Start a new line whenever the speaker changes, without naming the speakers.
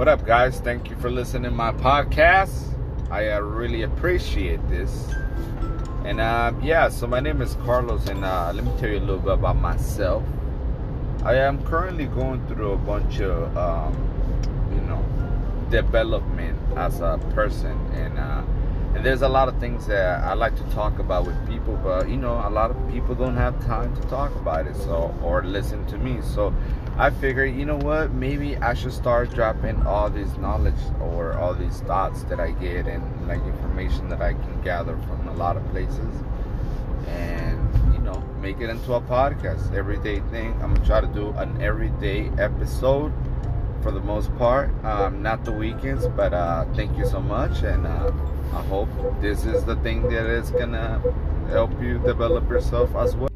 What up, guys? Thank you for listening to my podcast. I uh, really appreciate this. And uh, yeah, so my name is Carlos, and uh, let me tell you a little bit about myself. I am currently going through a bunch of, um, you know, development as a person, and uh, and there's a lot of things that I like to talk about with people, but you know, a lot of people don't have time to talk about it, so or listen to me. So I figured, you know what, maybe I should start dropping all this knowledge or all these thoughts that I get and like information that I can gather from a lot of places, and you know, make it into a podcast, everyday thing. I'm gonna try to do an everyday episode for the most part. Um, not the weekends, but uh, thank you so much, and uh, I hope this is the thing that is gonna help you develop yourself as well.